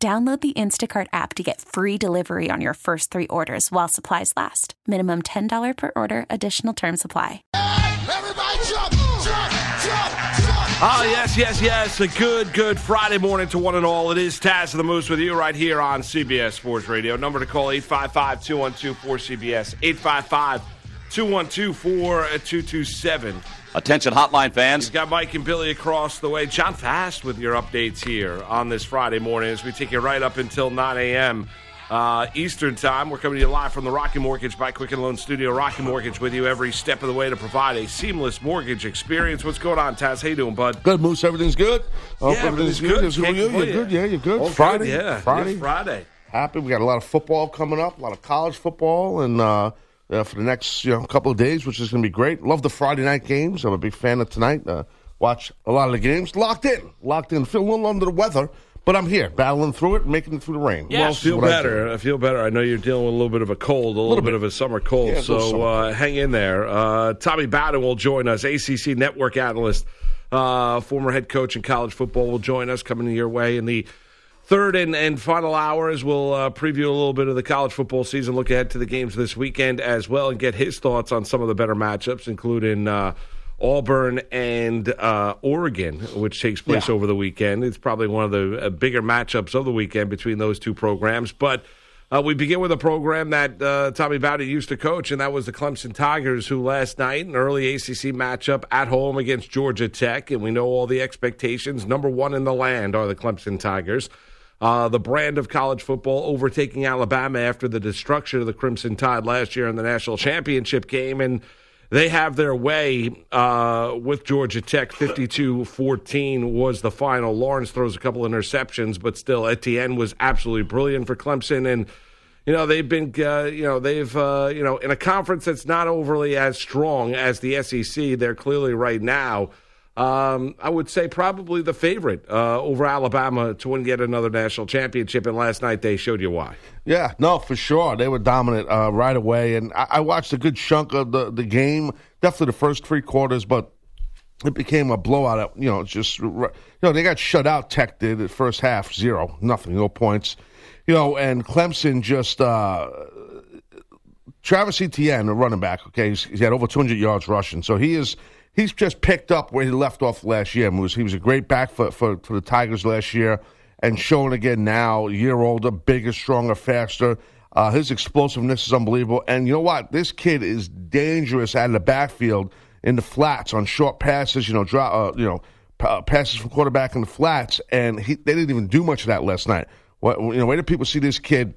Download the Instacart app to get free delivery on your first three orders while supplies last. Minimum $10 per order, additional term supply. Everybody jump, jump, jump. Oh, yes, yes, yes. A good, good Friday morning to one and all. It is Taz of the Moose with you right here on CBS Sports Radio. Number to call 855 212 4CBS, 855 212 4227. Attention, hotline fans. He's got Mike and Billy across the way. John Fast with your updates here on this Friday morning as we take you right up until 9 a.m. Uh, Eastern Time. We're coming to you live from the Rocket Mortgage by Quicken Loan Studio. Rocket Mortgage with you every step of the way to provide a seamless mortgage experience. What's going on, Taz? How you doing, bud? Good, Moose. Everything's good. Hope Yeah, everything's good. It's Can't you, you're complain. good. Yeah, you're good. All Friday. good, yeah. Friday. Yeah, Friday. Happy. We got a lot of football coming up. A lot of college football, and uh, uh, for the next you know couple of days, which is going to be great. Love the Friday night games. I'm a big fan of tonight. Uh, watch a lot of the games. Locked in. Locked in. Feel a little under the weather, but I'm here, battling through it, making it through the rain. Well, This feel what I better. I, feel better. I know you're dealing with a little bit of a cold, a little, bit. bit. of a summer cold. Yeah, so summer uh, hang in there. Uh, Tommy Bowden will join us. ACC network analyst, uh, former head coach in college football, will join us coming your way in the third and, and final hours. We'll uh, preview a little bit of the college football season, look ahead to the games this weekend as well, and get his thoughts on some of the better matchups, including. Uh, Auburn and uh, Oregon, which takes place Yeah. over the weekend. It's probably one of the uh, bigger matchups of the weekend between those two programs. But uh, we begin with a program that uh, Tommy Bowden used to coach, and that was the Clemson Tigers, who last night, an early ACC matchup at home against Georgia Tech, and we know all the expectations. Number one in the land are the Clemson Tigers. Uh, the brand of college football overtaking Alabama after the destruction of the Crimson Tide last year in the national championship game. And they have their way uh, with Georgia Tech. 52 14 was the final. Lawrence throws a couple interceptions, but still, Etienne was absolutely brilliant for Clemson. And, you know, they've been, uh, you know, they've, uh, you know, in a conference that's not overly as strong as the SEC, they're clearly right now. Um, I would say probably the favorite uh, over Alabama to win yet another national championship. And last night they showed you why. Yeah, no, for sure. They were dominant uh, right away, and I, I watched a good chunk of the, the game. Definitely the first three quarters, but it became a blowout. You know, just you know they got shut out. Tech did the first half zero, nothing, no points. You know, and Clemson just uh, Travis Etienne, the running back. Okay, he's, he's had over 200 yards rushing, so he is he's just picked up where he left off last year. Moose. He was a great back for for, for the Tigers last year, and showing again now, year older, bigger, stronger, faster. Uh, his explosiveness is unbelievable, and you know what? This kid is dangerous out of the backfield in the flats on short passes. You know, uh, you know, p- uh, passes from quarterback in the flats, and he, they didn't even do much of that last night. What, you know, where do people see this kid?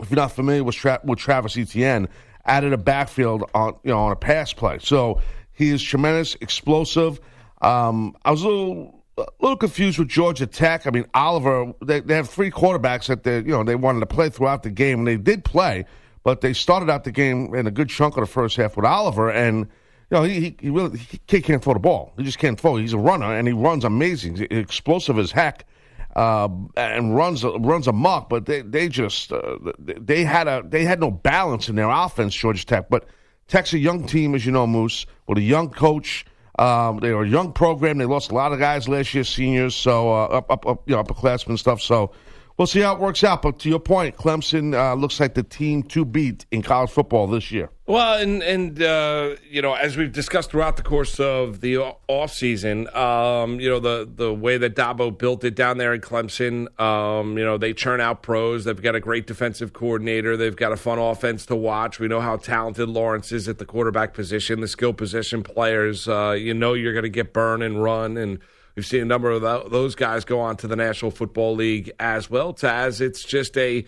if you're not familiar with, Tra- with Travis Etienne, out of the backfield on you know on a pass play. So he is tremendous, explosive. Um, I was a little a little confused with Georgia Tech. I mean, Oliver, they, they have three quarterbacks that they you know they wanted to play throughout the game, and they did play, but they started out the game in a good chunk of the first half with Oliver and. You know, he, he, he really he can't- throw the ball. He just can't throw. He's a runner, and he runs amazing. He's explosive as heck uh, and runs runs amok. But they they just uh, they had a they had no balance in their offense, Georgia Tech. But Tech's a young team, as you know, Moose, with a young coach. Um, they are a young program. They lost a lot of guys last year, seniors, so uh, up up up you know upperclassmen stuff. So we'll see how it works out. But to your point, Clemson uh, looks like the team to beat in college football this year. Well, and and uh, you know, as we've discussed throughout the course of the off season, um, you know, the the way that Dabo built it down there in Clemson, um, you know, they churn out pros. They've got a great defensive coordinator. They've got a fun offense to watch. We know how talented Lawrence is at the quarterback position, the skill position players. Uh, you know, you're going to get burn and run and. We've seen a number of those guys go on to the National Football League as well. Taz, it's just a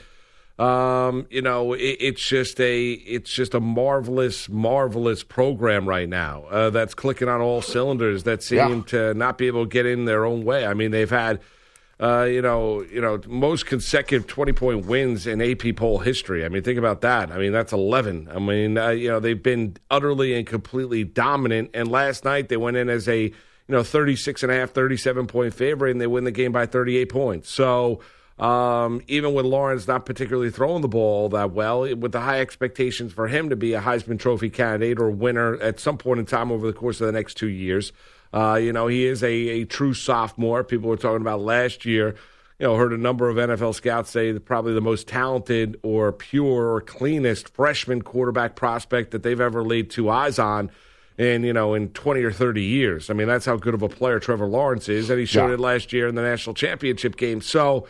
um, you know, it, it's just a it's just a marvelous, marvelous program right now uh, that's clicking on all cylinders. That seem Yeah. to not be able to get in their own way. I mean, they've had uh, you know, you know, most consecutive twenty point wins in AP poll history. I mean, think about that. I mean, that's eleven. I mean, uh, you know, they've been utterly and completely dominant. And last night they went in as a you know 36 and a half, 37 point favorite, and they win the game by 38 points. So. Um, even with Lawrence not particularly throwing the ball that well, with the high expectations for him to be a Heisman Trophy candidate or winner at some point in time over the course of the next two years, uh, you know, he is a, a true sophomore. People were talking about last year. You know, heard a number of NFL scouts say that probably the most talented or pure or cleanest freshman quarterback prospect that they've ever laid two eyes on in you know in 20 or 30 years. I mean, that's how good of a player Trevor Lawrence is, and he showed Yeah. it last year in the national championship game. So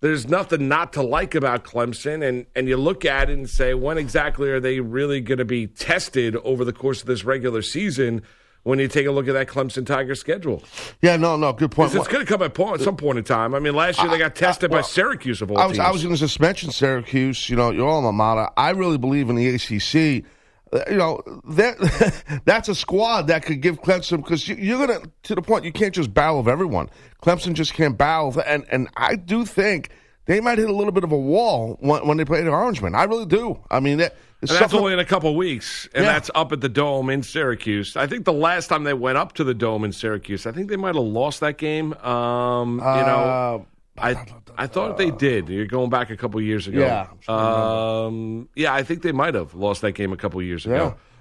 there's nothing not to like about Clemson, and and you look at it and say, when exactly are they really going to be tested over the course of this regular season? When you take a look at that Clemson Tiger schedule, Yeah, no, no, good point. it's going to come at, point, at some point in time. I mean, last year they got tested by well, Syracuse of all I was, teams. I was going to just mention Syracuse. You know, your alma mater. I really believe in the ACC. Uh, You know that that's a squad that could give Clemson because you, you're going to the point you can't just barrel of everyone. Clemson just can't barrel, of- and and I do think they might hit a little bit of a wall when, when they play the Orangemen. I really do. I mean, that, and that's only in a couple of weeks, and Yeah. that's up at the Dome in Syracuse. I think the last time they went up to the Dome in Syracuse, I think they might have lost that game. Um, you know, Uh, I I thought they did. You're going back a couple years ago. Yeah, Um, yeah, I think they might have lost that game a couple years ago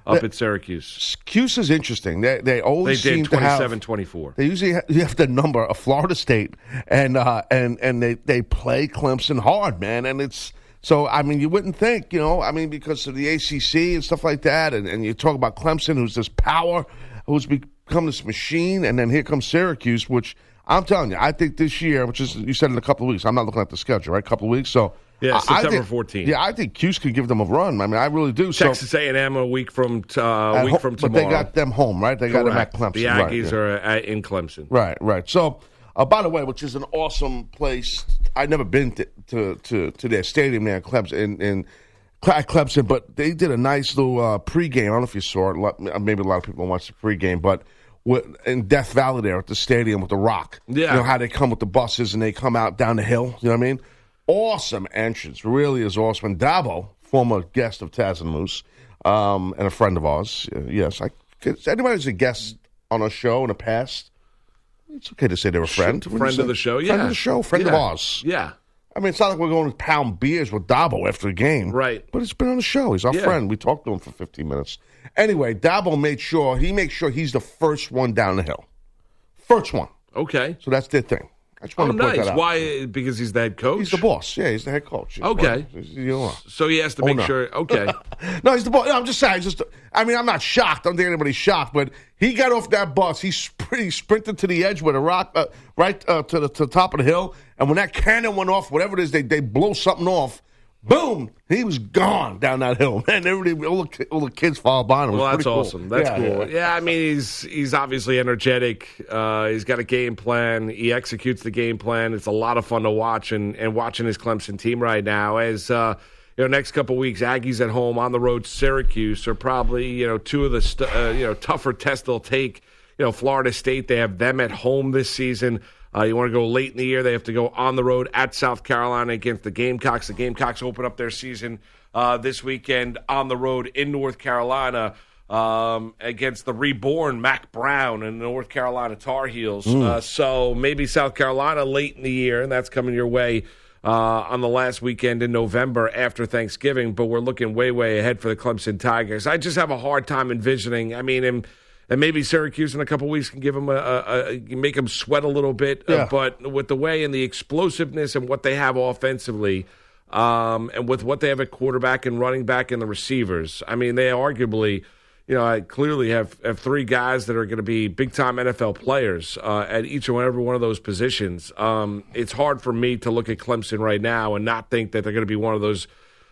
Yeah. up The- at Syracuse. Cuse is interesting. They they They always seem did to have 27-24. They usually ha- you have the number of Florida State, and uh, and and they they play Clemson hard, man. And it's so I mean you wouldn't think, you know, I mean because of the ACC and stuff like that, and, and you talk about Clemson, who's this power, who's become this machine, and then here comes Syracuse, which I'm telling you, I think this year, which is you said in a couple of weeks, I'm not looking at the schedule, right? A couple of weeks, so. Yeah, September 14th. Yeah, I think Cuse could give them a run. I mean, I really do. So Texas A&M a week from t- uh, week ho- from but tomorrow. they got them home, right? They got them at Clemson. The right, Aggies yeah. are at, in Clemson. Right, right. So, uh, by the way, which is an awesome place. I've never been to to, to, to their stadium there in Clemson, in, in Cle- Clemson, but they did a nice little uh, pregame. I don't know if you saw it. Maybe a lot of people don't watch the pregame, but with, in Death Valley there at the stadium with the Rock. Yeah. You know how they come with the buses and they come out down the hill. You know what I mean? Awesome entrance. Really is awesome. And Dabo, former guest of Taz and Moose, um, and a friend of ours. uh, yes, I, anybody who's a guest on a show in the past, it's okay to say they're a friend. Wouldn't Friend of the show, yeah. Friend of the show, friend of ours. Yeah. I mean, it's not like we're going to pound beers with Dabo after the game. Right. But it's been on the show. He's our Yeah. friend. We talked to him for 15 minutes. Anyway, Dabo made sure, he makes sure he's the first one down the hill. First one. Okay. So that's their thing. I just Oh, wanted to point nice. that out. Why? Because he's the head coach. He's the boss. Yeah, he's the head coach. He's Okay. the-. So he has to make Owner. sure. Okay. No, he's the boss. No, I'm just saying. Just, I mean, I'm not shocked. I don't think anybody's shocked, but he got off that bus. He, spr- he sprinted to the edge with a rock, uh, right uh, to, the, to the top of the hill. And when that cannon went off, whatever it is, they, they blow something off. Boom! He was gone down that hill. Man, everybody, all the, all the kids followed behind him. Well, that's cool. awesome. That's Yeah, cool. yeah. Yeah. I mean, he's he's obviously energetic. Uh, he's got a game plan. He executes the game plan. It's a lot of fun to watch and, and watching his Clemson team right now. As uh, you know, next couple weeks, Aggies at home on the road. Syracuse are probably you know two of the st- uh, you know tougher tests they'll take. You know, Florida State they have them at home this season. Uh, you want to go late in the year, they have to go on the road at South Carolina against the Gamecocks. The Gamecocks open up their season uh, this weekend on the road in North Carolina um, against the reborn Mack Brown and the North Carolina Tar Heels. Uh, so maybe South Carolina late in the year, and that's coming your way. Uh, on the last weekend in November after Thanksgiving, but we're looking way, way ahead for the Clemson Tigers. I just have a hard time envisioning. I mean, and, and maybe Syracuse in a couple weeks can give them a, a, a make them sweat a little bit. uh, but with the way and the explosiveness and what they have offensively, um, and with what they have at quarterback and running back and the receivers, I mean, they arguably, you know, I clearly have, have three guys that are going to be big time NFL players uh, at each and every one of those positions. Um, it's hard for me to look at Clemson right now and not think that they're going to be one of those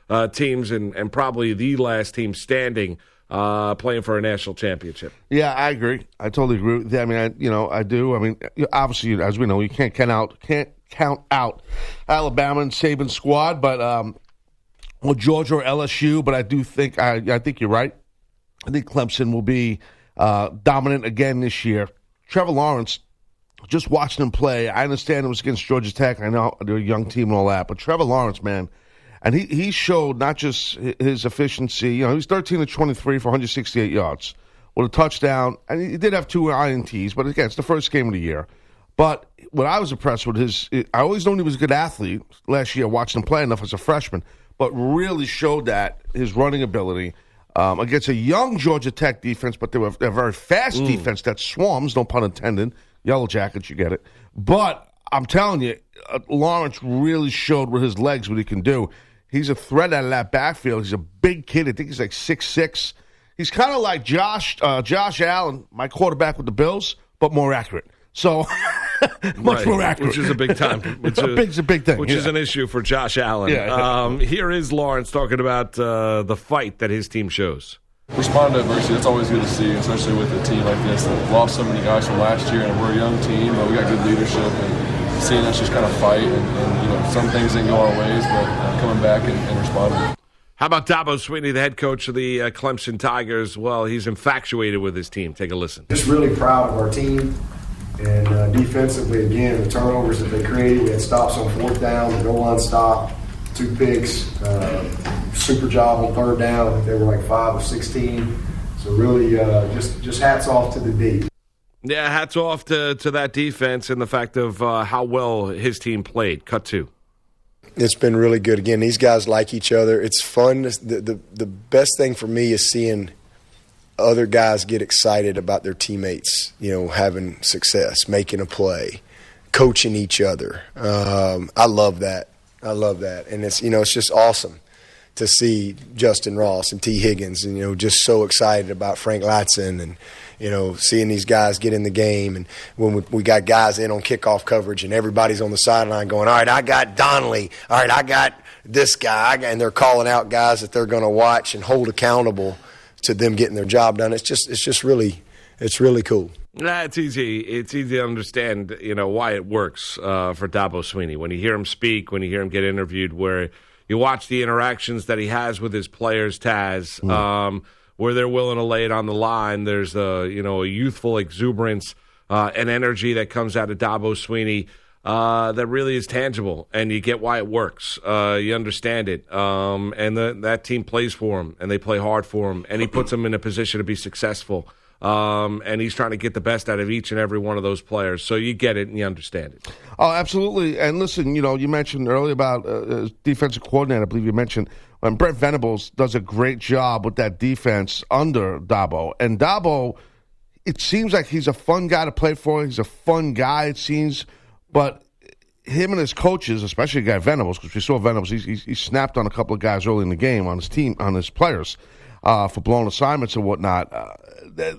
uh, teams and, and probably the last team standing uh, playing for a national championship. Yeah, I agree. I totally agree. With that. I mean, I, you know, I do. I mean, obviously, as we know, you can't count out can't count out Alabama and Saban squad, but um, or Georgia or LSU. But I do think I, I think you're right. I think Clemson will be uh, dominant again this year. Trevor Lawrence just watching him play, I understand it was against Georgia Tech. I know they're a young team and all that, but Trevor Lawrence, man, and he, he showed not just his efficiency. You know, he was 13 to 23 for 168 yards with a touchdown, and he did have two INTs. But again, it's the first game of the year. But what I was impressed with his, I always known he was a good athlete last year, watching him play enough as a freshman, but really showed that his running ability um, against a young Georgia Tech defense, but they were a very fast mm. defense that swarms, no pun intended. Yellow Jackets, you get it. But I'm telling you, uh, Lawrence really showed with his legs what he can do. He's a threat out of that backfield. He's a big kid. I think he's like six six. He's kind of like Josh uh, Josh Allen, my quarterback with the Bills, but more accurate. So much right, more accurate, which is a big time. Which is, big, a big thing, which yeah. is an issue for Josh Allen. Yeah, um, here is Lawrence talking about uh, the fight that his team shows. Respond to adversity. That's always good to see, especially with a team like this that lost so many guys from last year, and we're a young team, but we got good leadership and seeing us just kind of fight. And, and you know, some things didn't go our ways, but uh, coming back and, and responding. How about Dabo Swinney, the head coach of the uh, Clemson Tigers? Well, he's infatuated with his team. Take a listen. Just really proud of our team. And uh, defensively, again, the turnovers that they created, we had stops on fourth down, the goal line stop, two picks, uh, super job on third down. They were like five of 16. So really, uh, just just hats off to the D. Yeah, hats off to, to that defense and the fact of uh, how well his team played. Cut two. It's been really good. Again, these guys like each other. It's fun. The, the, the best thing for me is seeing other guys get excited about their teammates, you know, having success, making a play, coaching each other. Um, I love that. I love that. And it's, you know, it's just awesome to see Justin Ross and Tee Higgins, and you know, just so excited about Frank Ladson and you know, seeing these guys get in the game, and when we, we got guys in on kickoff coverage, and everybody's on the sideline going, "All right, I got Donnelly. All right, I got this guy," and they're calling out guys that they're going to watch and hold accountable to them getting their job done. It's just, it's just really, it's really cool. Nah, it's easy. It's easy to understand, you know, why it works uh, for Dabo Swinney. When you hear him speak, when you hear him get interviewed, where you watch the interactions that he has with his players, Taz, mm. um, where they're willing to lay it on the line. There's a you know a youthful exuberance uh, and energy that comes out of Dabo Swinney Uh, that really is tangible, and you get why it works. Uh, you understand it, um, and the, that team plays for him, and they play hard for him, and he puts them in a position to be successful. Um, and he's trying to get the best out of each and every one of those players. So you get it and you understand it. Oh, absolutely. And listen, you know, you mentioned earlier about uh, defensive coordinator. I believe you mentioned when Brent Venables does a great job with that defense under Dabo. And Dabo, it seems like he's a fun guy to play for. He's a fun guy, it seems. But him and his coaches, especially guy Venables, because we saw Venables, he, he, he, snapped on a couple of guys early in the game on his team, on his players uh, for blown assignments and whatnot. Uh, they,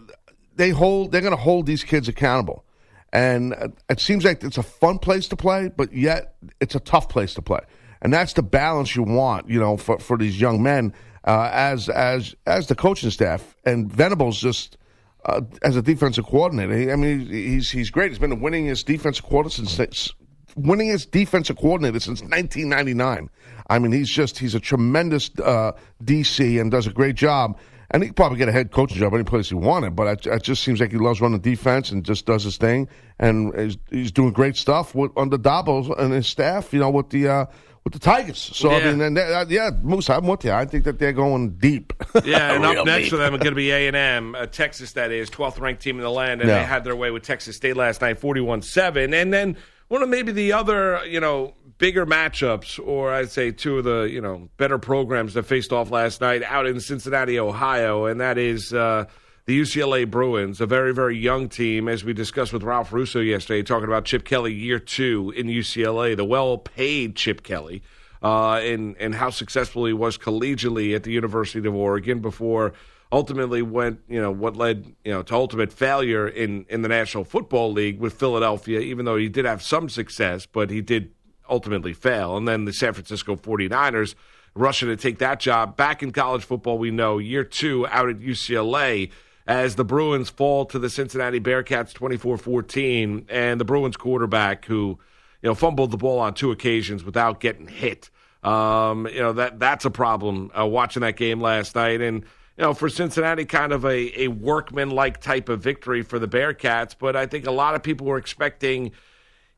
they hold. They're going to hold these kids accountable, and it seems like it's a fun place to play, but yet it's a tough place to play, and that's the balance you want, you know, for for these young men uh, as as as the coaching staff. And Venables just. Uh, as a defensive coordinator, I mean, he's he's great. He's been winning his defensive coordinator since winning his defensive coordinator since 1999. I mean, he's just he's a tremendous uh, DC and does a great job. And he could probably get a head coaching job any place he wanted, but it, it, just seems like he loves running defense and just does his thing. And he's, he's doing great stuff with, under Dabo and his staff, you know, with the uh, with the Tigers. So yeah. I mean, and uh, yeah, Moose, I'm with you. I think that they're going deep. Yeah, and up next deep. for them are going to be A and M, uh, Texas. That is 12th ranked team in the land, and yeah. they had their way with Texas State last night, 41-7. And then one of maybe the other, you know, bigger matchups, or I'd say two of the you know better programs that faced off last night out in Cincinnati, Ohio, and that is uh, the UCLA Bruins, a very very young team, as we discussed with Ralph Russo yesterday, talking about Chip Kelly year two in UCLA, the well paid Chip Kelly. Uh, and and how successful he was collegially at the University of Oregon before ultimately went, you know, what led, you know, to ultimate failure in, in the National Football League with Philadelphia, even though he did have some success, but he did ultimately fail. And then the San Francisco 49ers rushing to take that job. Back in college football, we know year two out at UCLA as the Bruins fall to the Cincinnati Bearcats 24 14. And the Bruins quarterback, who, you know, fumbled the ball on two occasions without getting hit. Um, you know, that that's a problem uh, watching that game last night. And, you know, for Cincinnati, kind of a, a workman-like type of victory for the Bearcats. But I think a lot of people were expecting,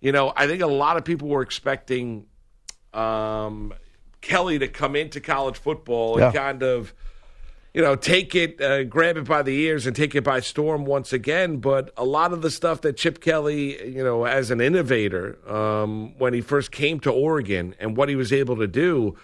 you know, I think a lot of people were expecting um, Kelly to come into college football and kind of, you know, take it, uh, grab it by the ears and take it by storm once again. But a lot of the stuff that Chip Kelly, you know, as an innovator, um, when he first came to Oregon and what he was able to do,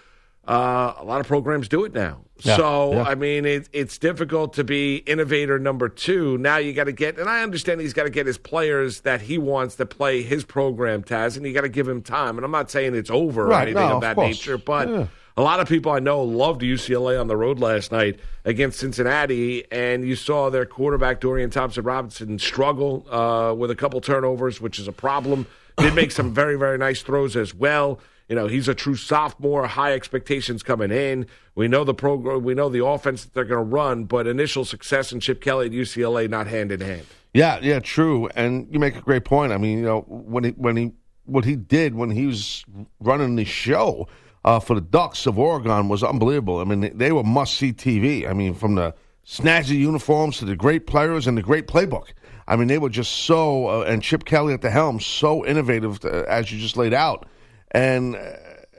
uh, a lot of programs do it now. Yeah, so, yeah. I mean, it, it's difficult to be innovator number two. Now you got to get, and I understand he's got to get his players that he wants to play his program, Taz, and you got to give him time. And I'm not saying it's over or anything no, of of that course. nature, but Yeah. a lot of people I know loved UCLA on the road last night against Cincinnati, and you saw their quarterback Dorian Thompson Robinson struggle uh, with a couple turnovers, which is a problem. Did make some very very nice throws as well. You know, he's a true sophomore. High expectations coming in. We know the program. We know the offense that they're going to run, but initial success in Chip Kelly at UCLA not hand in hand. Yeah, yeah, true. And you make a great point. I mean, you know, when he when he what he did when he was running the show uh, for the Ducks of Oregon was unbelievable. I mean, they, were must see TV. I mean, from the snazzy uniforms to the great players and the great playbook. I mean, they were just so uh, and Chip Kelly at the helm, so innovative uh, as you just laid out, and. Uh,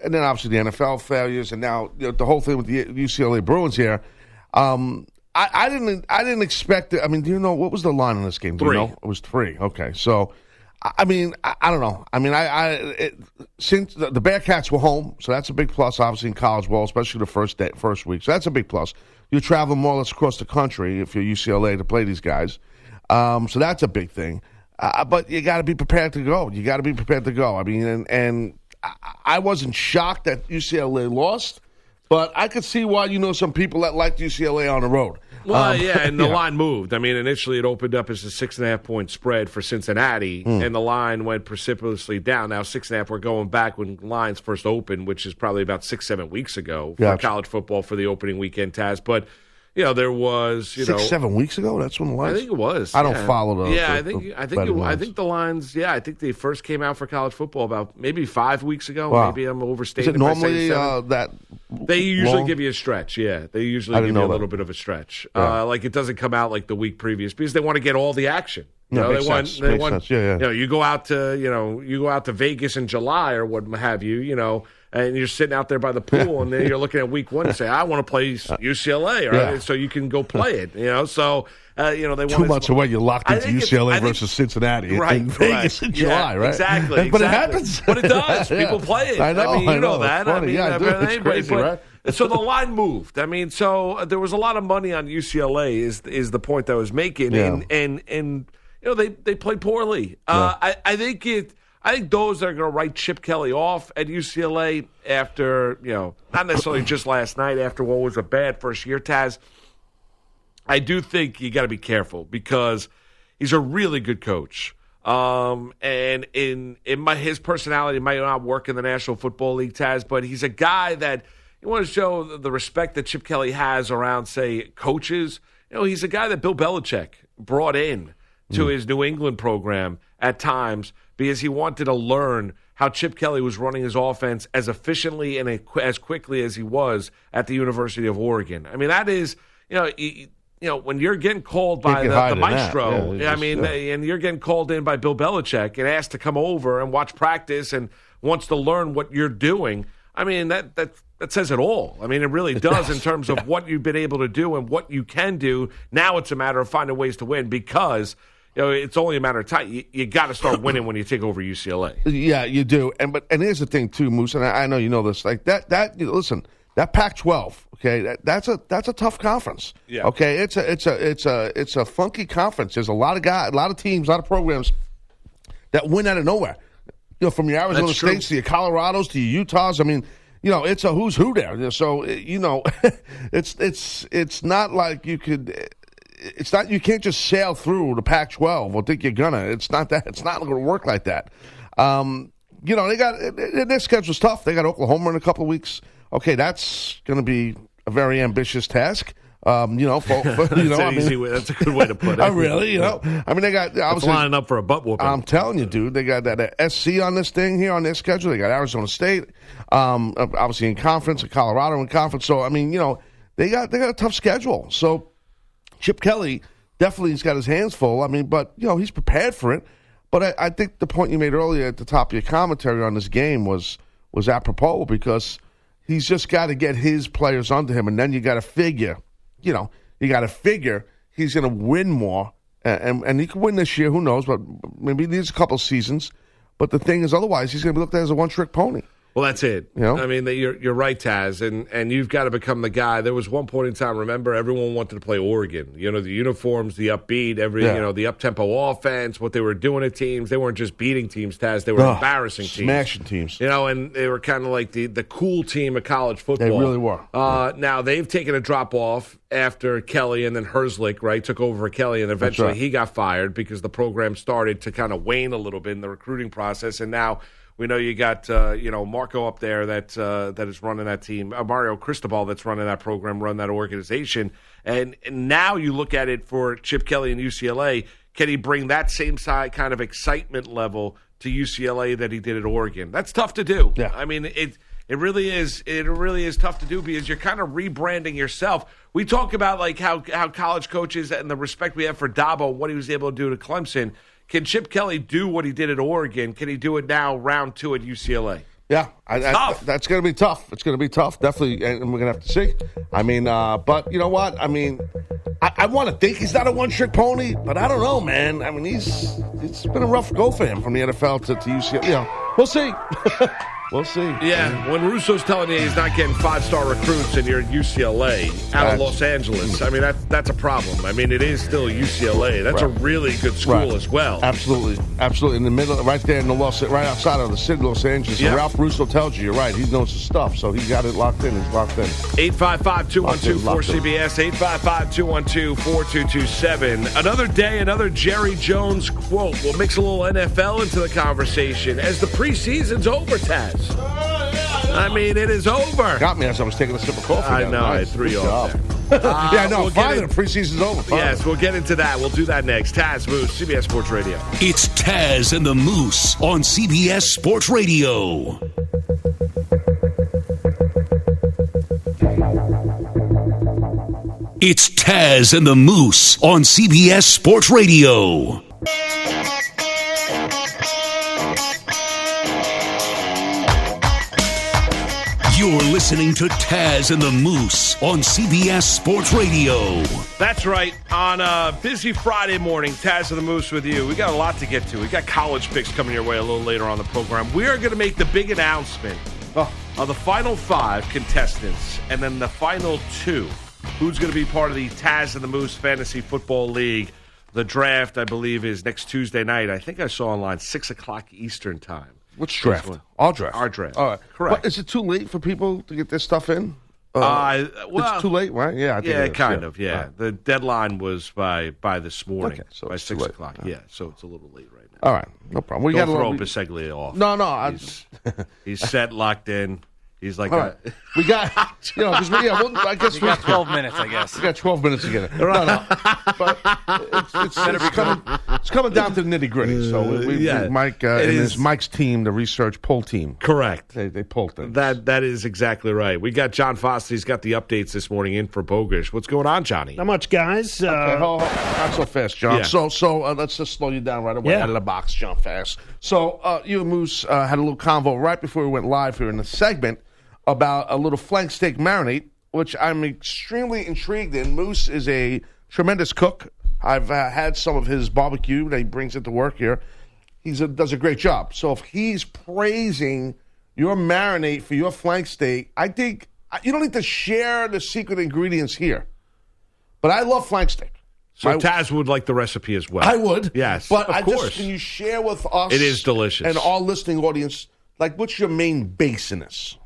and then obviously the NFL failures, and now you know, the whole thing with the UCLA Bruins here. Um, I, I didn't. I didn't expect it. I mean, do you know what was the line in this game? Do Three. You know? It was three. Okay, so I I mean, I, I don't know. I mean, I, I it, since the, the Bearcats were home, so that's a big plus. Obviously in college ball, especially the first day, first week, so that's a big plus. You travel more or less across the country if you're UCLA to play these guys, um, so that's a big thing. Uh, but you got to be prepared to go. You got to be prepared to go. I mean, and, and I, wasn't shocked that UCLA lost, but I could see why you know some people that liked UCLA on the road. Well, Um, yeah, and the yeah. line moved. I mean, initially it opened up as a six and a half point spread for Cincinnati, Hmm. and the line went precipitously down. Now six and a half. We're going back when lines first opened, which is probably about six, seven weeks ago for Gotcha. college football for the opening weekend. Taz, but you know there was you Six, know seven weeks ago. That's when the lines. I think it was. I don't yeah. follow the- Yeah, the- I think the I think it, I think the lines. Yeah, I think they first came out for college football about maybe five weeks ago. Wow. Maybe I'm overstating. it if I say normally uh, that? They usually long? give you a stretch. Yeah, they usually give you a that. little bit of a stretch. Yeah. Uh, like it doesn't come out like the week previous because they want to get all the action. You Yeah, know, makes they want sense. they Makes want sense. Yeah, yeah. you know you go out to you know you go out to Vegas in July or what have you. You know. And you're sitting out there by the pool, and then you're looking at week one and say, "I want to play UCLA," right? Uh, Yeah. So you can go play it, you know. So uh, you know they Two months away, you're locked into UCLA I think- versus Cincinnati right, in Vegas correct. in Yeah, July, right? Exactly, But it happens. But it does. Yeah. People play it. I know. mean, you I know, know. that. I mean, Yeah, uh, dude, it's crazy, but- right? So the line moved. I mean, so uh, there was a lot of money on UCLA. Is is the point I was making? Yeah. And and and you know they they played poorly. Uh, I I think it. I think those that are going to write Chip Kelly off at UCLA after you know not necessarily just last night after what was a bad first year. Taz, I do think you got to be careful because he's a really good coach. Um, and in in my his personality might not work in the National Football League, Taz, but he's a guy that you want to show the, the respect that Chip Kelly has around, say, coaches. You know, he's a guy that Bill Belichick brought in to his New England program at times because he wanted to learn how Chip Kelly was running his offense as efficiently and as quickly as he was at the University of Oregon. I mean, that is, you know, you, you know, when you're getting called by the, the maestro, Yeah, I just- mean, yeah. and you're getting called in by Bill Belichick and asked to come over and watch practice and wants to learn what you're doing. I mean, that that that says it all. I mean, it really does, in terms of what you've been able to do and what you can do. Now it's a matter of finding ways to win because you know it's only a matter of time. You, you got to start winning when you take over UCLA. Yeah, you do. And but and here's the thing too, Moose, and I, I know you know this. Like that that you know, listen, that Pac-12, okay, that, that's a that's a tough conference. Yeah. Okay, it's a it's a it's a it's a funky conference. There's a lot of guys, a lot of teams, a lot of programs that win out of nowhere. You know, from your Arizona That's true. States to your Colorados to your Utahs. I mean, you know, it's a who's who there. So you know, it's it's it's not like you could. It's not you can't just sail through the Pac-12 or think you're gonna. It's not that. It's not going to work like that. Um, you know, they got their schedule's tough. They got Oklahoma in a couple of weeks. Okay, that's going to be a very ambitious task. Um, you know, for, for, you know, that's, I mean, way, that's a good way to put it. I really, you know, I mean, they got it's obviously lining up for a butt whooping. I'm telling you, dude, they got that uh, SC on this thing here on their schedule. They got Arizona State, um, obviously in conference, and Colorado in conference. So I mean, you know, they got they got a tough schedule. So Chip Kelly definitely has got his hands full. I mean, but you know he's prepared for it. But I, I think the point you made earlier at the top of your commentary on this game was was apropos because he's just got to get his players under him, and then you got to figure, you know, you got to figure he's going to win more, and, and he could win this year. Who knows? But maybe he needs a couple seasons. But the thing is, otherwise, he's going to be looked at as a one trick pony. Well, that's it. You know? I mean, you're you're right, Taz, and and you've got to become the guy. There was one point in time. Remember, everyone wanted to play Oregon. You know, the uniforms, the upbeat, every Yeah. you know, the up tempo offense. What they were doing at teams, they weren't just beating teams. Taz, they were Ugh, embarrassing teams, smashing teams. You know, and they were kind of like the the cool team of college football. They really were. Uh, Now they've taken a drop off after Kelly and then Helfrich, right, took over for Kelly, and eventually right. he got fired because the program started to kind of wane a little bit in the recruiting process, and now. We know you got uh, you know Marco up there that uh, that is running that team, uh, Mario Cristobal that's running that program, run that organization, and, and now you look at it for Chip Kelly and UCLA. Can he bring that same side kind of excitement level to UCLA that he did at Oregon? That's tough to do. Yeah. I mean it. It really is. It really is tough to do because you're kind of rebranding yourself. We talk about like how how college coaches and the respect we have for Dabo, what he was able to do to Clemson. Can Chip Kelly do what he did at Oregon? Can he do it now, round two at UCLA? Yeah, I, I- tough. that's going to be tough. It's going to be tough, definitely, and we're going to have to see. I mean, uh, but you know what? I mean, I, I want to think he's not a one-trick pony, but I don't know, man. I mean, he's it's been a rough go for him from the NFL to, to UCLA. You know, we'll see. we'll see. Yeah, when Russo's telling you he's not getting five star recruits and you're at UCLA out of Los Angeles, I mean that's that's a problem. I mean it is still UCLA. That's a really good school Right. as well. Absolutely, absolutely. In the middle, right there in the Los, right outside of the city of Los Angeles. Yeah. Ralph Russo tells you, you're right. He knows his stuff, so he got it locked in. He's locked in. 855 212 Locked in, locked 4CBS, 855 212 4227. Another day, another Jerry Jones quote. We'll mix a little NFL into the conversation as the preseason's over, Taz. I mean, it is over. Got me as I was taking a sip of coffee. I there. know, I Nice. threw you off job. there. yeah, no, we'll get fine. in- The preseason's over. Fine. Yes, we'll get into that. We'll do that next. Taz Moose, CBS Sports Radio. It's Taz and the Moose on CBS Sports Radio. It's Taz and the Moose on CBS Sports Radio. You're listening to Taz and the Moose on CBS Sports Radio. That's right. On a busy Friday morning, Taz and the Moose with you. We got a lot to get to. We got college picks coming your way a little later on the program. We are going to make the big announcement of the final five contestants and then the final two. Who's going to be part of the Taz and the Moose Fantasy Football League? The draft, I believe, is next Tuesday night. I think I saw online six o'clock Eastern time. Which draft? one. Our draft. Our draft. All right. Correct. But is it too late for people to get this stuff in? Uh, well, it's too late, right? Yeah, I think Yeah, kind of. Yeah, right. the deadline was by by this morning, Okay, so by six o'clock. All Yeah, so it's a little late right now. All right, no problem. We got a throw little. Biseglia off. No, no, he's, he's set, locked in. He's like, a- right. We got, you know, because we, yeah, well, I guess we got 12 minutes, I guess. We got 12 minutes to get it. No, no. But it's, it's, it's, coming, it's coming down to the nitty gritty. So we, we, Yeah, Mike uh, it and is. his Mike's team, the research poll team, correct. they, they pulled things. That that is exactly right. We got John Foster. He's got the updates this morning in for Bogish. What's going on, Johnny? Not much, guys. Uh, Okay, hold- hold- not so fast, John. Yeah. So, so uh, let's just slow you down right away Yeah. out of the box, John. Fast. So, uh, you and Moose uh, had a little convo right before we went live here in the segment about a little flank steak marinade, which I'm extremely intrigued in. Moose is a tremendous cook. I've uh, had some of his barbecue that he brings into work here. He does a great job. So, if he's praising your marinade for your flank steak, I think uh, you don't need to share the secret ingredients here. But I love flank steak. so My- Taz would like the recipe as well. I would. Yes, But of I course. just can you share with us It is delicious. and our listening audience, like what's your main base in this?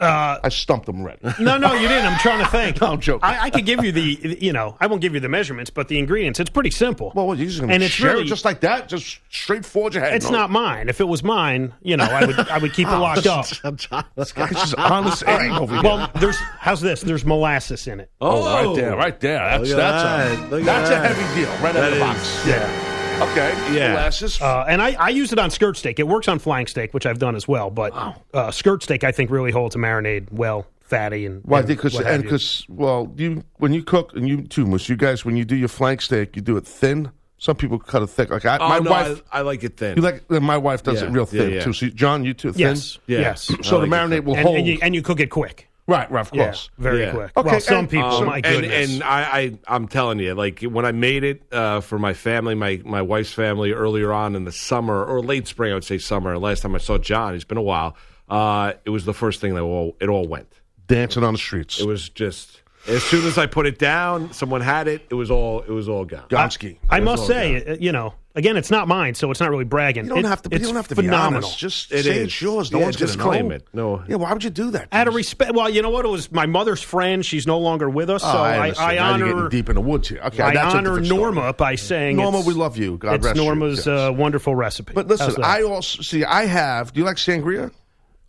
Uh, I stumped them already. no, no, you didn't. I'm trying to think. No, I'm joking. I, I could give you the, you know, I won't give you the measurements, but the ingredients. It's pretty simple. well, what, you're just gonna And it's share really- it just like that, just straight forward your head. it's No. not mine. If it was mine, you know, I would, I would keep it locked up. It's just honest aim over here. Well, there's how's this? There's molasses in it. oh, right there, right there. That's that's that. a that's that. a heavy deal, right out That of the is, box. yeah. Okay. Yeah. Molasses. Uh, and I, I use it on skirt steak. It works on flank steak, which I've done as well. But uh, skirt steak, I think, really holds a marinade well fatty and Well, I think because and because well, you when you cook and you too, Moose, you guys when you do your flank steak, you do it thin. Some people cut it thick. Like I, Oh, my no, wife, I, I like it thin. you like my wife does Yeah, it real thin yeah. too. So, John, you too thin. yes, Yeah. yes. So I the like marinade will and, hold. and you and you cook it quick. Right, right, of Yeah, course. very Yeah. quick. Okay, well, some and- people, Um, my and, goodness. and I, I, I'm telling you, like when I made it uh, for my family, my my wife's family earlier on in the summer or late spring, I would say summer. Last time I saw John, it's been a while. Uh, it was the first thing that all it all went. Dancing on the streets. It was just as soon as I put it down, someone had it. It was all it was all gone. Gonski. I That's must say, uh, you know, again, it's not mine, so it's not really bragging. You don't It- have to. It's you don't have to phenomenal. be honest. Just It say is. it's yours. No Yeah, one's just claim know. it. No. Yeah. Why would you do that? Out of respect, well, you know what? It was my mother's friend. She's no longer with us, Oh, so I, understand. I Now you're honor deep in the woods here. Okay, I that's a honor different story. Norma by saying Norma, it's- we love you. God it's rest you. Norma's Yes. uh, wonderful recipe. But listen. I also see. I have. Do you like sangria?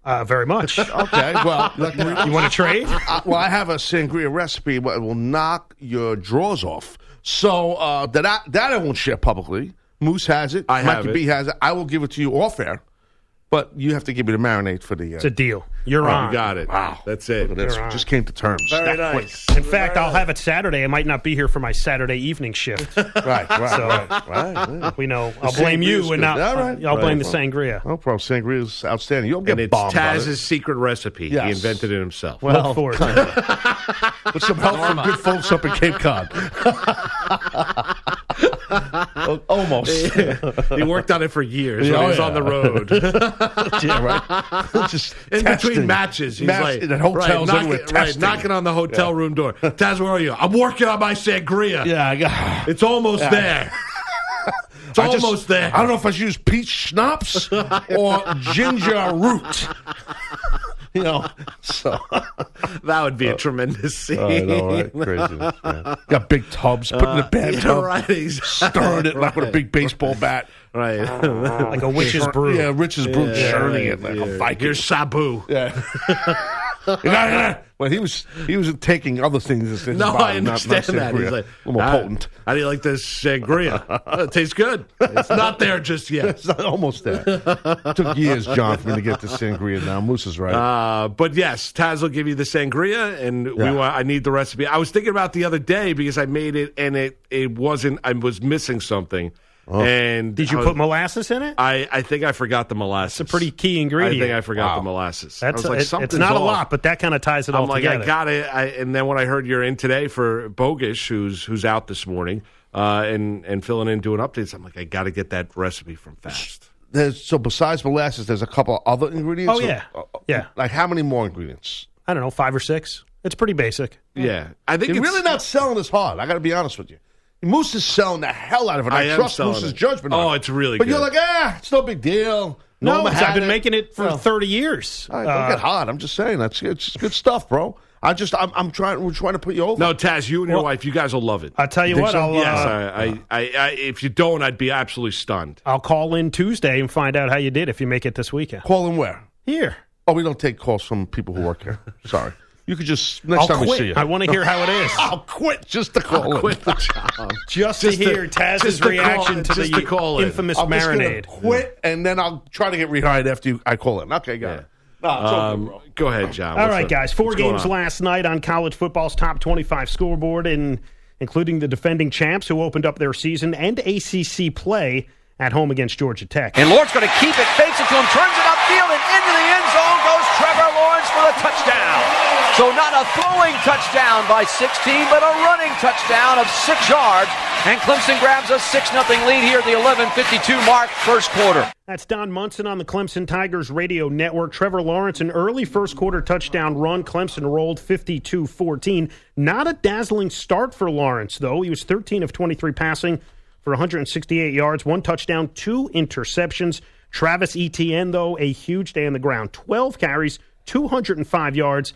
uh, very much. Okay. Well, like, you want to trade? Uh, well, I have a sangria recipe that will knock your drawers off. So uh, that I, that I won't share publicly. Moose has it. I have Mikey it. B has it. I will give it to you off air, but you have to give me the marinade for the. Uh, It's a deal. You're Oh, on. you got it. Wow. That's it. Look at this. You're on. Just came to terms. Very That quick. nice. In fact, I'll have it Saturday. I might not be here for my Saturday evening shift. Right, right, So- right, right. yeah. We know. I'll blame sangria's you good. and not. All right. I'll blame Right. the sangria. No problem. Sangria is outstanding. You'll get And it's bombed on Taz's secret recipe. He Yes. invented it himself. Well, Look forward to it. it. With some help from good folks up in Cape Cod. Almost. he worked on it for years Yeah, when he oh, was yeah. on the road. yeah, right. Just In testing. between matches, he's Match- like, in hotels right, right, knocking on the hotel room door. Taz, where are you? I'm working on my sangria. Yeah, I got. It's almost there. It's I just- almost there. I don't know if I should use peach schnapps or ginger root. you know, so That would be a uh, tremendous scene. I know, right? Craziness, man. Got big tubs, put in the uh, bathtub, Yeah, right. exactly. stirring it like with a big baseball bat. Right. like a witch's brew. Yeah, witch's brew, Yeah, churning right, it like a Viking. Here's Sabu. Yeah. well, he was he was taking other things No, body, I not- understand not that. He's like, a little more "Ah, potent. How do you like this sangria? "Oh, it tastes good. It's not there just yet. It's not almost there. Took years, John, for me to get to sangria. Now Moose is right. Uh, but yes, Taz will give you the sangria, and we want, I need the recipe. I was thinking about the other day because I made it and it it wasn't. I was missing something. Oh. And Did you I was- put molasses in it? I, I think I forgot the molasses. It's a pretty key ingredient. I think I forgot Wow. the molasses. I That's was like, it- it's something's not a lot, but that kind of ties it all I'm like, together. I got it. I, and then when I heard you're in today for Bogish, who's who's out this morning, uh, and and filling in doing updates, I'm like, I got to get that recipe from Fast. there's so besides molasses, there's a couple other ingredients. Oh, yeah. Uh, uh, Yeah. Like how many more ingredients? I don't know, five or six. It's pretty basic. Yeah, I think You're it's really not selling this hard. I got to be honest with you. Moose is selling the hell out of it. I, I trust Moose's it. judgment. Oh, it. it's really good. But you're like, ah, it's no big deal. No, Norma I've had been making it for Well, 30 years. all right, Uh, don't get hot. I'm just saying that's it's good stuff, bro. I just I'm, I'm trying. We're trying to put you over. No, Taz, you and your Well, wife, you guys will love it. I'll tell you Think what, so? I'll, yes, uh, I, I, I, I, if you don't, I'd be absolutely stunned. I'll call in Tuesday and find out how you did if you make it this weekend. Call him where? Here. Oh, we don't take calls from people who work here. Sorry. You could just next I'll time we see quit. you. I want to hear how it is. I'll quit just to call him. Quit the job. Just, Just to to- hear Taz's just to call- reaction to the to call infamous I'm just marinade. quit, and then I'll try to get rehired after you. I call him. Okay, got it. No, Um, bro. go ahead, John. All What's right, up? guys. Four What's games last night on college football's top 25 scoreboard, and including the defending champs who opened up their season and ACC play at home against Georgia Tech. And Lawrence going to keep it, fakes it to him, turns it upfield, and into the end zone goes Trevor Lawrence for the touchdown. So not a throwing touchdown by 16, but a running touchdown of six yards. And Clemson grabs a 6 0 lead here at the 11.52 mark, first quarter. That's Don Munson on the Clemson Tigers radio network. Trevor Lawrence, an early first quarter touchdown run. Clemson rolled 52 14. Not a dazzling start for Lawrence, though. He was 13 of 23 passing for 168 yards, one touchdown, two interceptions. Travis Etienne, though, a huge day on the ground 12 carries, 205 yards,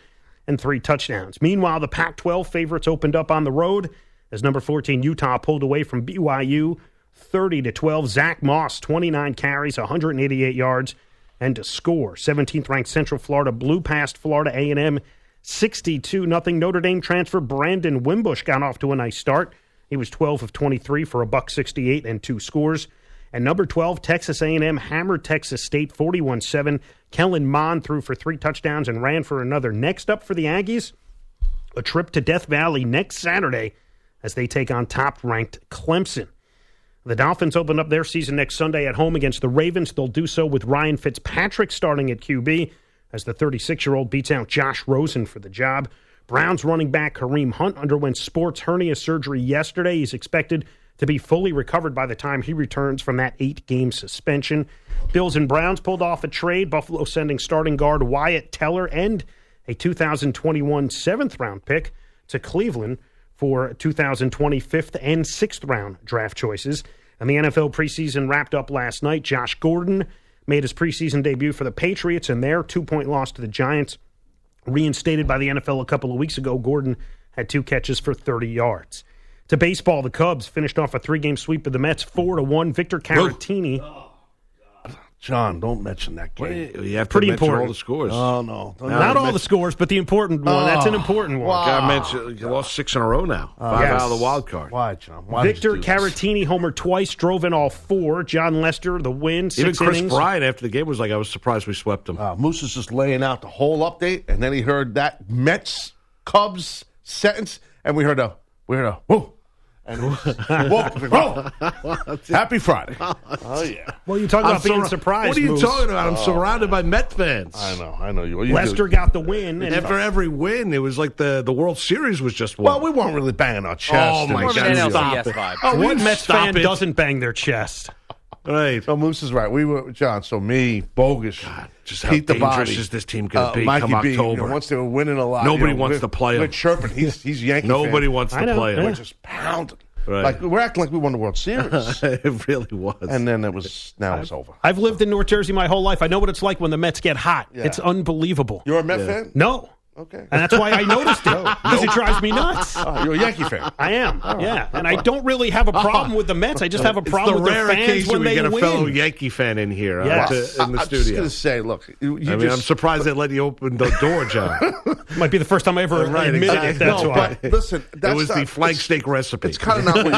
and three touchdowns. Meanwhile, the Pac 12 favorites opened up on the road as number 14 Utah pulled away from BYU 30 to 12. Zach Moss, 29 carries, 188 yards, and to score. 17th ranked Central Florida blew past Florida A&M 62 nothing. Notre Dame transfer Brandon Wimbush got off to a nice start. He was 12 of 23 for a buck 68 and two scores. And number 12, Texas A&M hammered Texas State 41-7. Kellen Mond threw for three touchdowns and ran for another. Next up for the Aggies, a trip to Death Valley next Saturday as they take on top-ranked Clemson. The Dolphins open up their season next Sunday at home against the Ravens. They'll do so with Ryan Fitzpatrick starting at QB as the 36 year old beats out Josh Rosen for the job. Browns running back Kareem Hunt underwent sports hernia surgery yesterday. He's expected to be fully recovered by the time he returns from that eight game suspension. Bills and Browns pulled off a trade, Buffalo sending starting guard Wyatt Teller and a 2021 seventh round pick to Cleveland for 2020 fifth and sixth round draft choices. And the NFL preseason wrapped up last night. Josh Gordon made his preseason debut for the Patriots and their two point loss to the Giants. Reinstated by the NFL a couple of weeks ago, Gordon had two catches for 30 yards. To baseball, the Cubs finished off a three game sweep of the Mets, 4 to 1. Victor Caratini. John, don't mention that game. You have to Pretty important. all the scores. Oh no, Don't Not all Mets- the scores, but the important one. That's an important one. Got to mention you lost six in a row now. Five Yes. out of the wild card. Why, John? Why did Victor you do this? Caratini homered twice, drove in all four. Jon Lester, the win, six Even Kris innings. Bryant after the game was like, I was surprised we swept them. Uh, Moose is just laying out the whole update, and then he heard that Mets Cubs sentence, and we heard a we heard a whoa, and whoa, whoa. Happy Friday. Oh, oh yeah, Well, you talk about being surra- surprised. What are you Moose. talking about? I'm oh, surrounded by Met fans. I know, I know you. you Lester do- got the win. And After every win, it was like the, the World Series was just won. Well, we weren't really banging our oh, chest. Oh, my and- God, NLCS stop it. vibe. Oh, what we Mets stop fan it. doesn't bang their chest? Right. So Moose is right. We were John. So me, bogus, just how Pete the dangerous body, is this team gonna uh, be Mikey come B, you know, October? once they were winning a lot, Nobody you know, wants we're- to play 'em. We're chirping. He's he's Yankee. Nobody fan. wants I to know, play yeah. him. We're just pounding. Right. Like we're acting like we won the World Series, it really was. and then it was now it's over. I've lived in North Jersey my whole life. I know what it's like when the Mets get hot. Yeah. It's unbelievable. You're a Met fan? No. Okay. And that's why I noticed it. Because it drives me nuts. Oh, you're a Yankee fan. I am. Yeah. And I don't really have a problem with the Mets. I just have a problem the with their rare fans occasion when we they get a win. fellow Yankee fan in here uh, Yes. to- in the studio. I, am just gonna say, look, you, you I mean, just, I'm surprised they let you open the door, John. Might be the first time I ever Right, admitted exactly. it. That's no, why. but listen, that's it was not, the flank steak recipe. It's kind of not what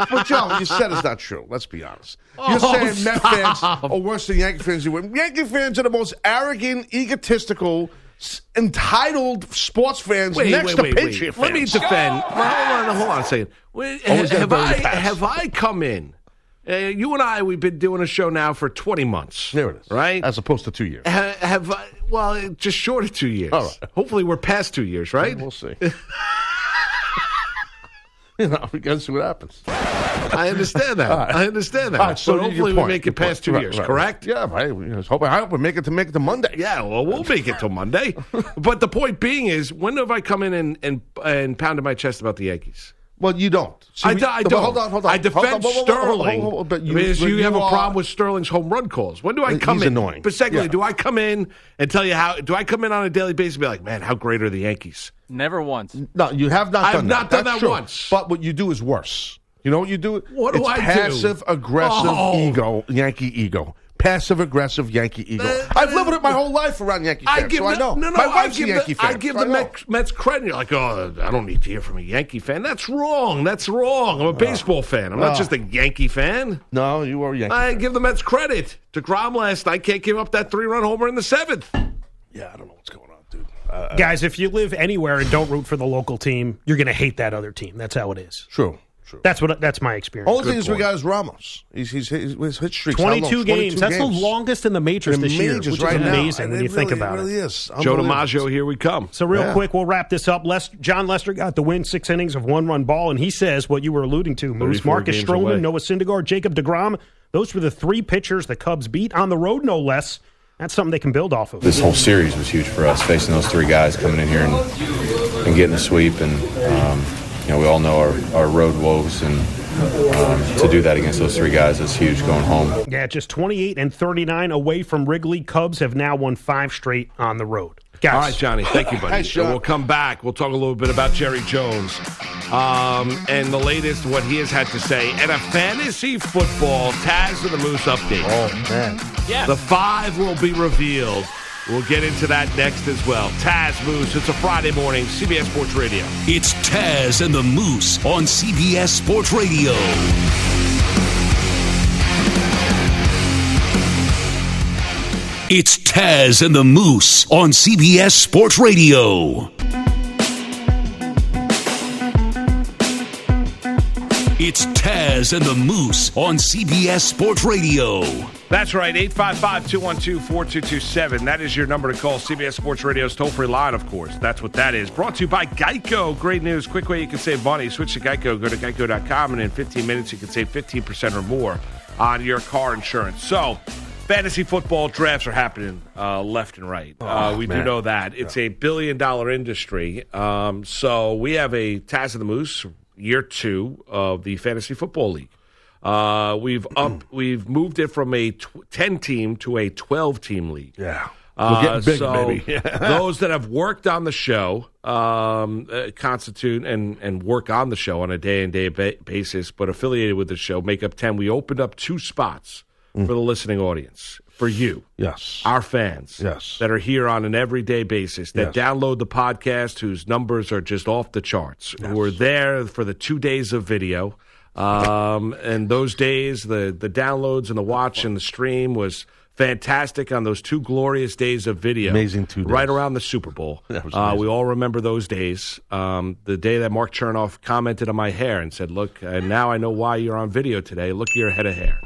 you. But John, what you said is not true. Let's be honest. You're Oh, saying Met fans are worse than Yankee fans. You win. Yankee fans are the most arrogant, egotistical, s- entitled sports fans wait, next wait, to wait, wait. Let me fans. defend. Well, hold on, hold on a second. Wait, Always have, I, have I come in? Uh, you and I, we've been doing a show now for 20 months. There it is. Right? As opposed to two years. Ha- have I, well, just short of two years. All right. Hopefully, we're past two years, right? We'll see. you know, we got to see what happens. I understand that. Right. I understand that. Right, so but hopefully, we make it past two Right, years, correct? Yeah, right. We hope, I hope we make it to make it to Monday. Yeah, well, we'll make it till Monday. but the point being is, when have I come in and and, and pounded my chest about the Yankees? Well, you don't. See, I, do, I don't. Hold on, hold on. I defend Sterling. But you, you, have a problem with Sterling's home run calls. When do I He's come in? annoying. But secondly, Yeah. do I come in and tell you how? Do I come in on a daily basis and be like, man, how great are the Yankees? Never once. No, you have not I've done that. not done That's that true. once. But what you do is worse. You know what you do? What do it's I do? passive aggressive Oh. ego, Yankee ego. Passive aggressive Yankee ego. Uh, I've lived with it my whole life around Yankee fans, I give so I the- know. No, no, my I wife's give a Yankee the, fan. I give so the know. Mets, Mets credit. You're like, oh, I don't need to hear from a Yankee fan. That's wrong. That's wrong. I'm a baseball fan. I'm not just a Yankee fan. No, you are a Yankee. I fan. give the Mets credit. DeGrom last night can't give up that three run homer in the seventh. Yeah, I don't know what's going on, dude. Uh, Guys, if you live anywhere and don't root for the local team, you're going to hate that other team. That's how it is. true, true. That's what. That's my experience. Only thing is we got is Ramos. He's, he's, his, his hit streak. how long? 22 games. That's the longest in the majors In this year, majors which right is amazing And when it you think about it. it. really is. Joe DiMaggio, here we come. So real Yeah. quick, we'll wrap this up. Les- Jon Lester got the win, six innings of one run ball, and he says what you were alluding to: Moose, Marcus games Stroman, away. Noah Syndergaard, Jacob deGrom. Those were the three pitchers the Cubs beat on the road, no less. That's something they can build off of. This whole series was huge for us, facing those three guys coming in here and, and getting a sweep. And, um, you know, we all know our, our road woes, and um, to do that against those three guys is huge going home. Yeah, just 28 and 39 away from Wrigley. Cubs have now won five straight on the road. Guys, All right, Johnny. Thank you, buddy. Thanks, John. We'll come back. We'll talk a little bit about Jerry Jones um, and the latest what he has had to say, and a fantasy football Taz of the Moose update. Oh man, yeah. The five will be revealed. We'll get into that next as well. Taz Moose. It's a Friday morning. CBS Sports Radio. It's Taz and the Moose on CBS Sports Radio. It's Taz and the Moose on CBS Sports Radio. It's Taz and the Moose on CBS Sports Radio. That's right, 855 212 4227. That is your number to call. CBS Sports Radio's toll free line, of course. That's what that is. Brought to you by Geico. Great news. Quick way you can save money. Switch to Geico. Go to geico.com, and in 15 minutes, you can save 15% or more on your car insurance. So, fantasy football drafts are happening uh, left and right. uh, we do know that. It's a billion dollar industry. Um, so, we have a Taz of the Moose, year two of the Fantasy Football League. Uh, we've up, we've moved it from a tw- ten team to a twelve team league. Yeah. Uh, We're getting big, so those that have worked on the show um, uh, constitute and and work on the show on a day and day basis, but affiliated with the show make up ten. We opened up two spots Mm. for the listening audience for you, Yes. our fans, Yes. that are here on an everyday basis that Yes. download the podcast, whose numbers are just off the charts, who are there for the two days of video. Um, and those days, the the downloads and the watch and the stream was fantastic on those two glorious days of video. Amazing two days. right around the Super Bowl. Uh, we all remember those days. Um, the day that Mark Chernoff commented on my hair and said, "Look, and now I know why you're on video today. Look at your head of hair."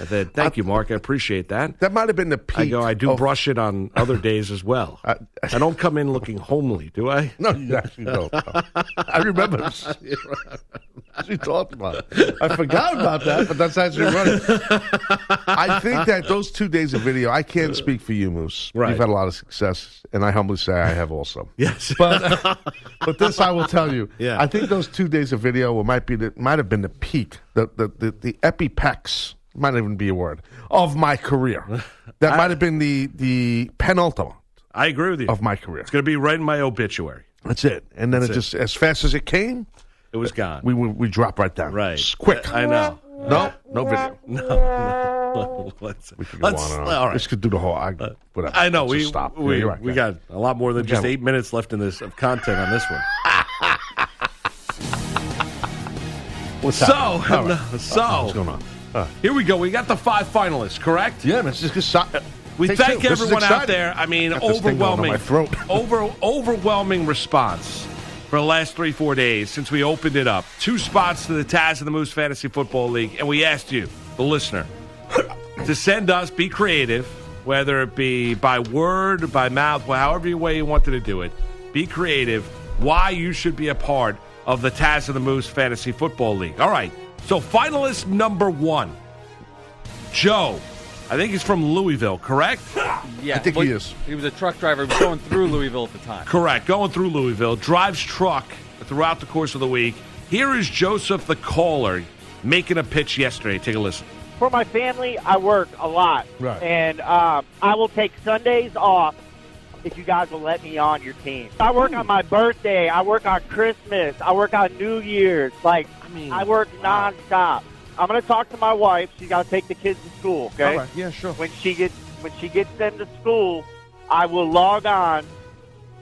I said, "Thank you, Mark. I appreciate that." That might have been the peak. I go. I do of- brush it on other days as well. I, I- don't come in looking homely, do I? No, you actually don't. I remember. She talked about it. I forgot about that, but that's actually right. I think that those two days of video, I can't speak for you, Moose. Right. You've had a lot of success, and I humbly say I have also. Yes. But but this I will tell you. Yeah. I think those two days of video were- might be the, might have been the peak, the the the, the epipex might even be a word of my career. That might have been the the penultimate I agree with you. of my career. It's going to be right in my obituary. That's it. And then That's it it. just as fast as it came, It was gone. we we, we drop right down. right. Quick. I know. No, no video. No. no. Let's, We could go let's, on and on. all right. This could do the whole. I, uh, whatever. I know Let's we stop. we, Yeah, right, we got a lot more than just eight minutes left in this of content on this one. What's so right. so What's going on? Uh, here we go. We got the five finalists, correct? yeah, man. It's just We Take thank two. Everyone out there. I mean, Got this thing going overwhelming, my throat. over overwhelming response for the last three four days since we opened it up. Two spots to the Taz and the Moose Fantasy Football League, and we asked you, the listener, to send us. Be creative, whether it be by word, by mouth, however way you wanted to do it. Be creative. Why you should be a part of the Taz and the Moose Fantasy Football League. All right. So finalist number one, Joe. I think he's from Louisville, correct? Yeah, I think he is. He was a truck driver. He was going through Louisville at the time. Correct. Going through Louisville, drives truck throughout the course of the week. Here is Joseph the caller making a pitch yesterday. Take a listen. for my family, I work a lot, Right. and um, I will take Sundays off if you guys will let me on your team. I work on my birthday. I work on Christmas. I work on New Year's. Like I, mean, work nonstop. I'm gonna talk to my wife. She's got to take the kids to school. Okay. All right. Yeah, sure. When she gets when she gets them to school, I will log on.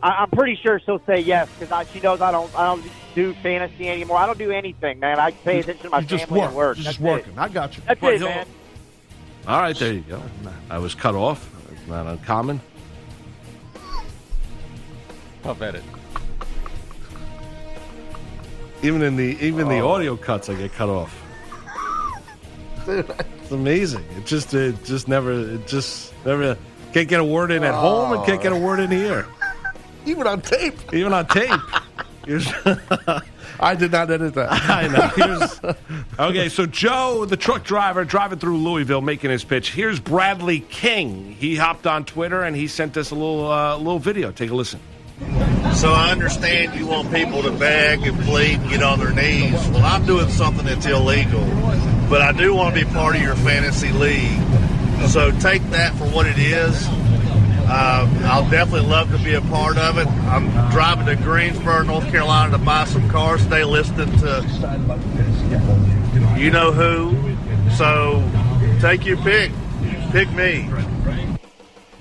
I, I'm pretty sure she'll say yes because she knows I don't I don't do fantasy anymore. I don't do anything, man. I pay attention to my You just family work. and work. You're That's just working. I got you. It. That's Well, it, man. All right, there you go. Oh, I was cut off. That's not uncommon. Tough edit. Even in the even the audio cuts, I get cut off. It's amazing. It just it just never it just never can't get a word in at home and can't get a word in here. Even on tape. Even on tape. I did not edit that. I know. Here's, okay, so Joe, the truck driver, driving through Louisville, making his pitch. Here's Bradley King. He hopped on Twitter and he sent us a little uh, little video. Take a listen. So I understand you want people to beg and plead and get on their knees. Well, I'm doing something that's illegal, but I do want to be part of your fantasy league. So take that for what it is. Uh, I'll definitely love to be a part of it. I'm driving to Greensboro, North Carolina to buy some cars. Stay listening to you know who. So take your pick. Pick me.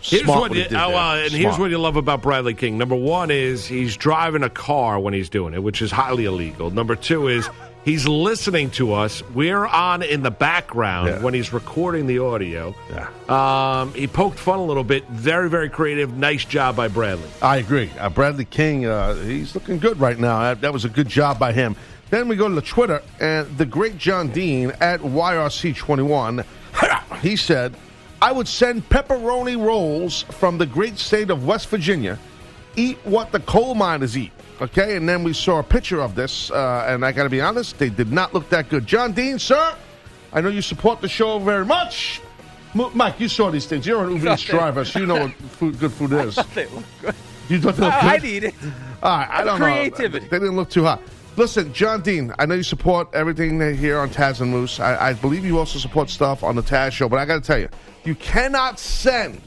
Here's Smart what what you, he did oh, uh, and here's what you love about Bradley King. Number one is he's driving a car when he's doing it, which is highly illegal. Number two is He's listening to us. We're on in the background Yeah. when he's recording the audio. Yeah. Um, he poked fun a little bit. Very, very creative. Nice job by Bradley. I agree. Uh, Bradley King, uh, he's looking good right now. That, that was a good job by him. Then we go to the Twitter, and the great John Dean at YRC21, he said, I would send pepperoni rolls from the great state of West Virginia. Eat what the coal miners eat. Okay, and then we saw a picture of this, uh, and I got to be honest, they did not look that good. John Dean, sir, I know you support the show very much. M- Mike, you saw these things. You're an Uber Eats driver, so you know what food, good food is. They look good. You thought they looked I, good? I'd eat it. All right, I don't know. Creativity. know. They didn't look too hot. Listen, John Dean, I know you support everything here on Taz and Moose. I, I believe you also support stuff on the Taz show, but I got to tell you, you cannot send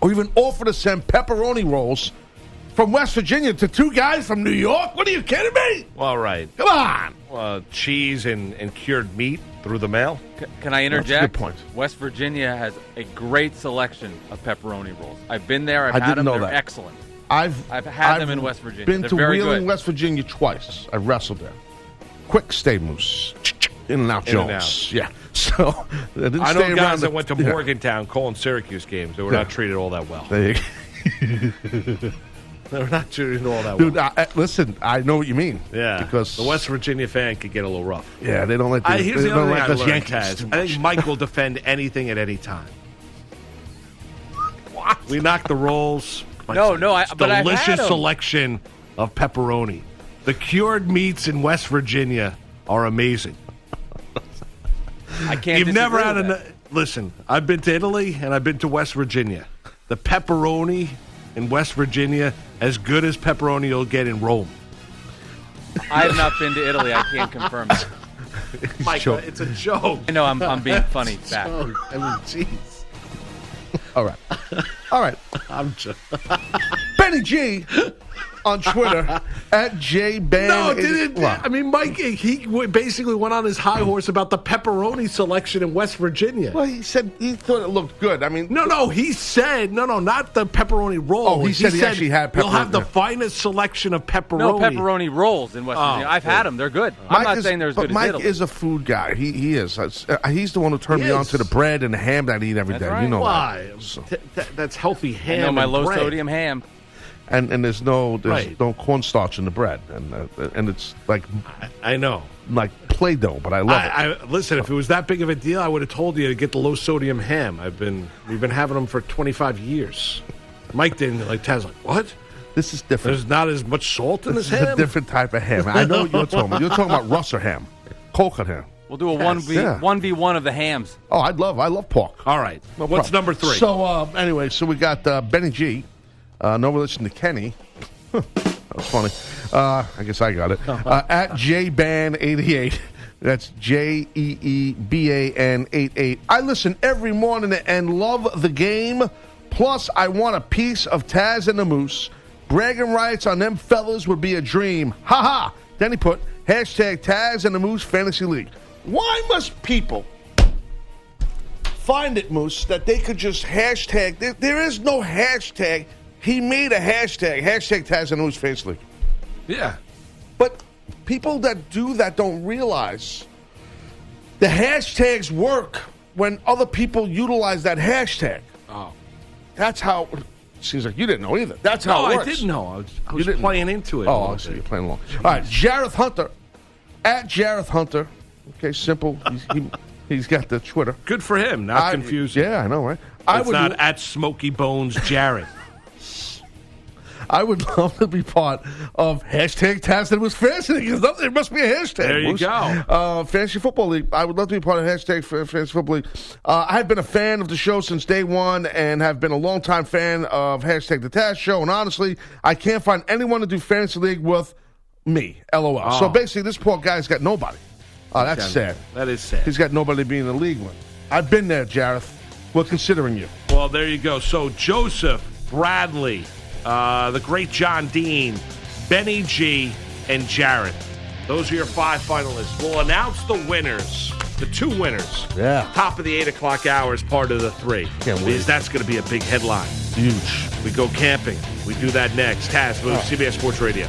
or even offer to send pepperoni rolls from West Virginia to two guys from New York. What are you kidding me? All right. Come on. Uh, cheese and, and cured meat through the mail. C- Can I That's a interject? good point. West Virginia has a great selection of pepperoni rolls. I've been there. I've I had didn't them. know They're that. excellent. I've I've had them I've in West Virginia. Been They're to very Wheeling, good. West Virginia twice. I wrestled there. Quick stay moose. In and out In and Jones. Yeah. So I didn't I stay know around guys the- that went to yeah. Morgantown calling Syracuse games. They were Yeah. not treated all that well. There you They were not treated all that Dude, well. I, I- listen, I know what you mean. Yeah, Because the West Virginia fan could get a little rough. Yeah, they don't like the, I, here's they the don't other thing like I us learned, Yankees Taz. too I think much. Mike will defend anything at any time. We knocked the rolls. No, no, I- It's but I've delicious had 'em. selection of pepperoni. The cured meats in West Virginia are amazing. I can't. You've never had disagree a listen. I've been to Italy and I've been to West Virginia. The pepperoni in West Virginia as good as pepperoni you'll get in Rome. I have not been to Italy. I can't confirm it. Mike, joke. it's a joke. I know I'm, I'm being funny back. Joke. I mean, jeez. All right. All right. I'm just. Benny G on Twitter at jeeban. No, didn't. I mean, Mike, he basically went on his high horse about the pepperoni selection in West Virginia. Well, he said he thought it looked good. I mean, No, no, he said no, no, not the pepperoni roll. Oh, he said he actually had Pepperoni. You'll have the finest selection of pepperoni. No pepperoni rolls in West Oh, Virginia. I've good. had them. They're good. I'm not is- saying they're as but good Mike as Italy. is a food guy. He he is. Uh, he's the one who turned He me on to the bread and the ham that I eat every day. That's You right. know Why? that. So- Th- th- that's healthy I ham. know my and low bread. sodium ham. And and there's no there's Right. no cornstarch in the bread, and uh, and it's like I know. like Play-Doh, but I love it. I, I listen. If it was that big of a deal, I would have told you to get the low sodium ham. I've been we've been having them for 25 years. Mike didn't like. Taz like what? This is different. There's not as much salt in This this is a ham. different type of ham. I know what you're talking about. You're talking about Russer ham, cold cut ham. We'll do a one v one v one of the hams. Oh, I'd love I love pork. All right. No What's problem. number three? So uh, anyway, so we got uh, Benny G, uh, no relation to Kenny. That was funny. Uh, I guess I got it. Uh, at jeeban88. That's J E E B A N 88. I listen every morning and love the game. Plus, I want a piece of Taz and the Moose. Bragging rights on them fellas would be a dream. Ha ha. Then he put hashtag Taz and the Moose Fantasy League. Why must people find it, Moose, that they could just hashtag? There, there is no hashtag. He made a hashtag, hashtag Taz and Moose Fantasy League. yeah. But people that do that don't realize the hashtags work when other people utilize that hashtag. Oh. That's how. Seems like you didn't know either. That's how No, it I didn't know. I was, I was playing into it. Oh, I see. You're playing along. All right, Jareth Hunter at Jareth Hunter. Okay, simple. He's, he, he's got the Twitter. Good for him. Not I- confusing. Yeah, I know, right? I It's would, not at Smoky Bones Jared. I would love to be part of hashtag Taz that was fantasy because there must be a hashtag. There you Moose. go. Uh, fantasy football league. I would love to be part of hashtag fa- fantasy football league. Uh, I've been a fan of the show since day one and have been a longtime fan of hashtag the Taz show. And honestly, I can't find anyone to do fantasy league with me. LOL. So Oh. basically, this poor guy's got nobody. Oh, that's sad. That is sad. He's got nobody to be in the league with. I've been there, Jareth. We're considering you. Well, there you go. So Joseph, Bradley, uh, the great John Dean, Benny G, and Jared. Those are your five finalists. We'll announce the winners, the two winners. Yeah. Top of the eight o'clock hour is part of the three. Can't wait. Because that's going to be a big headline. Huge. We go camping. We do that next. Taz, move, CBS Sports Radio.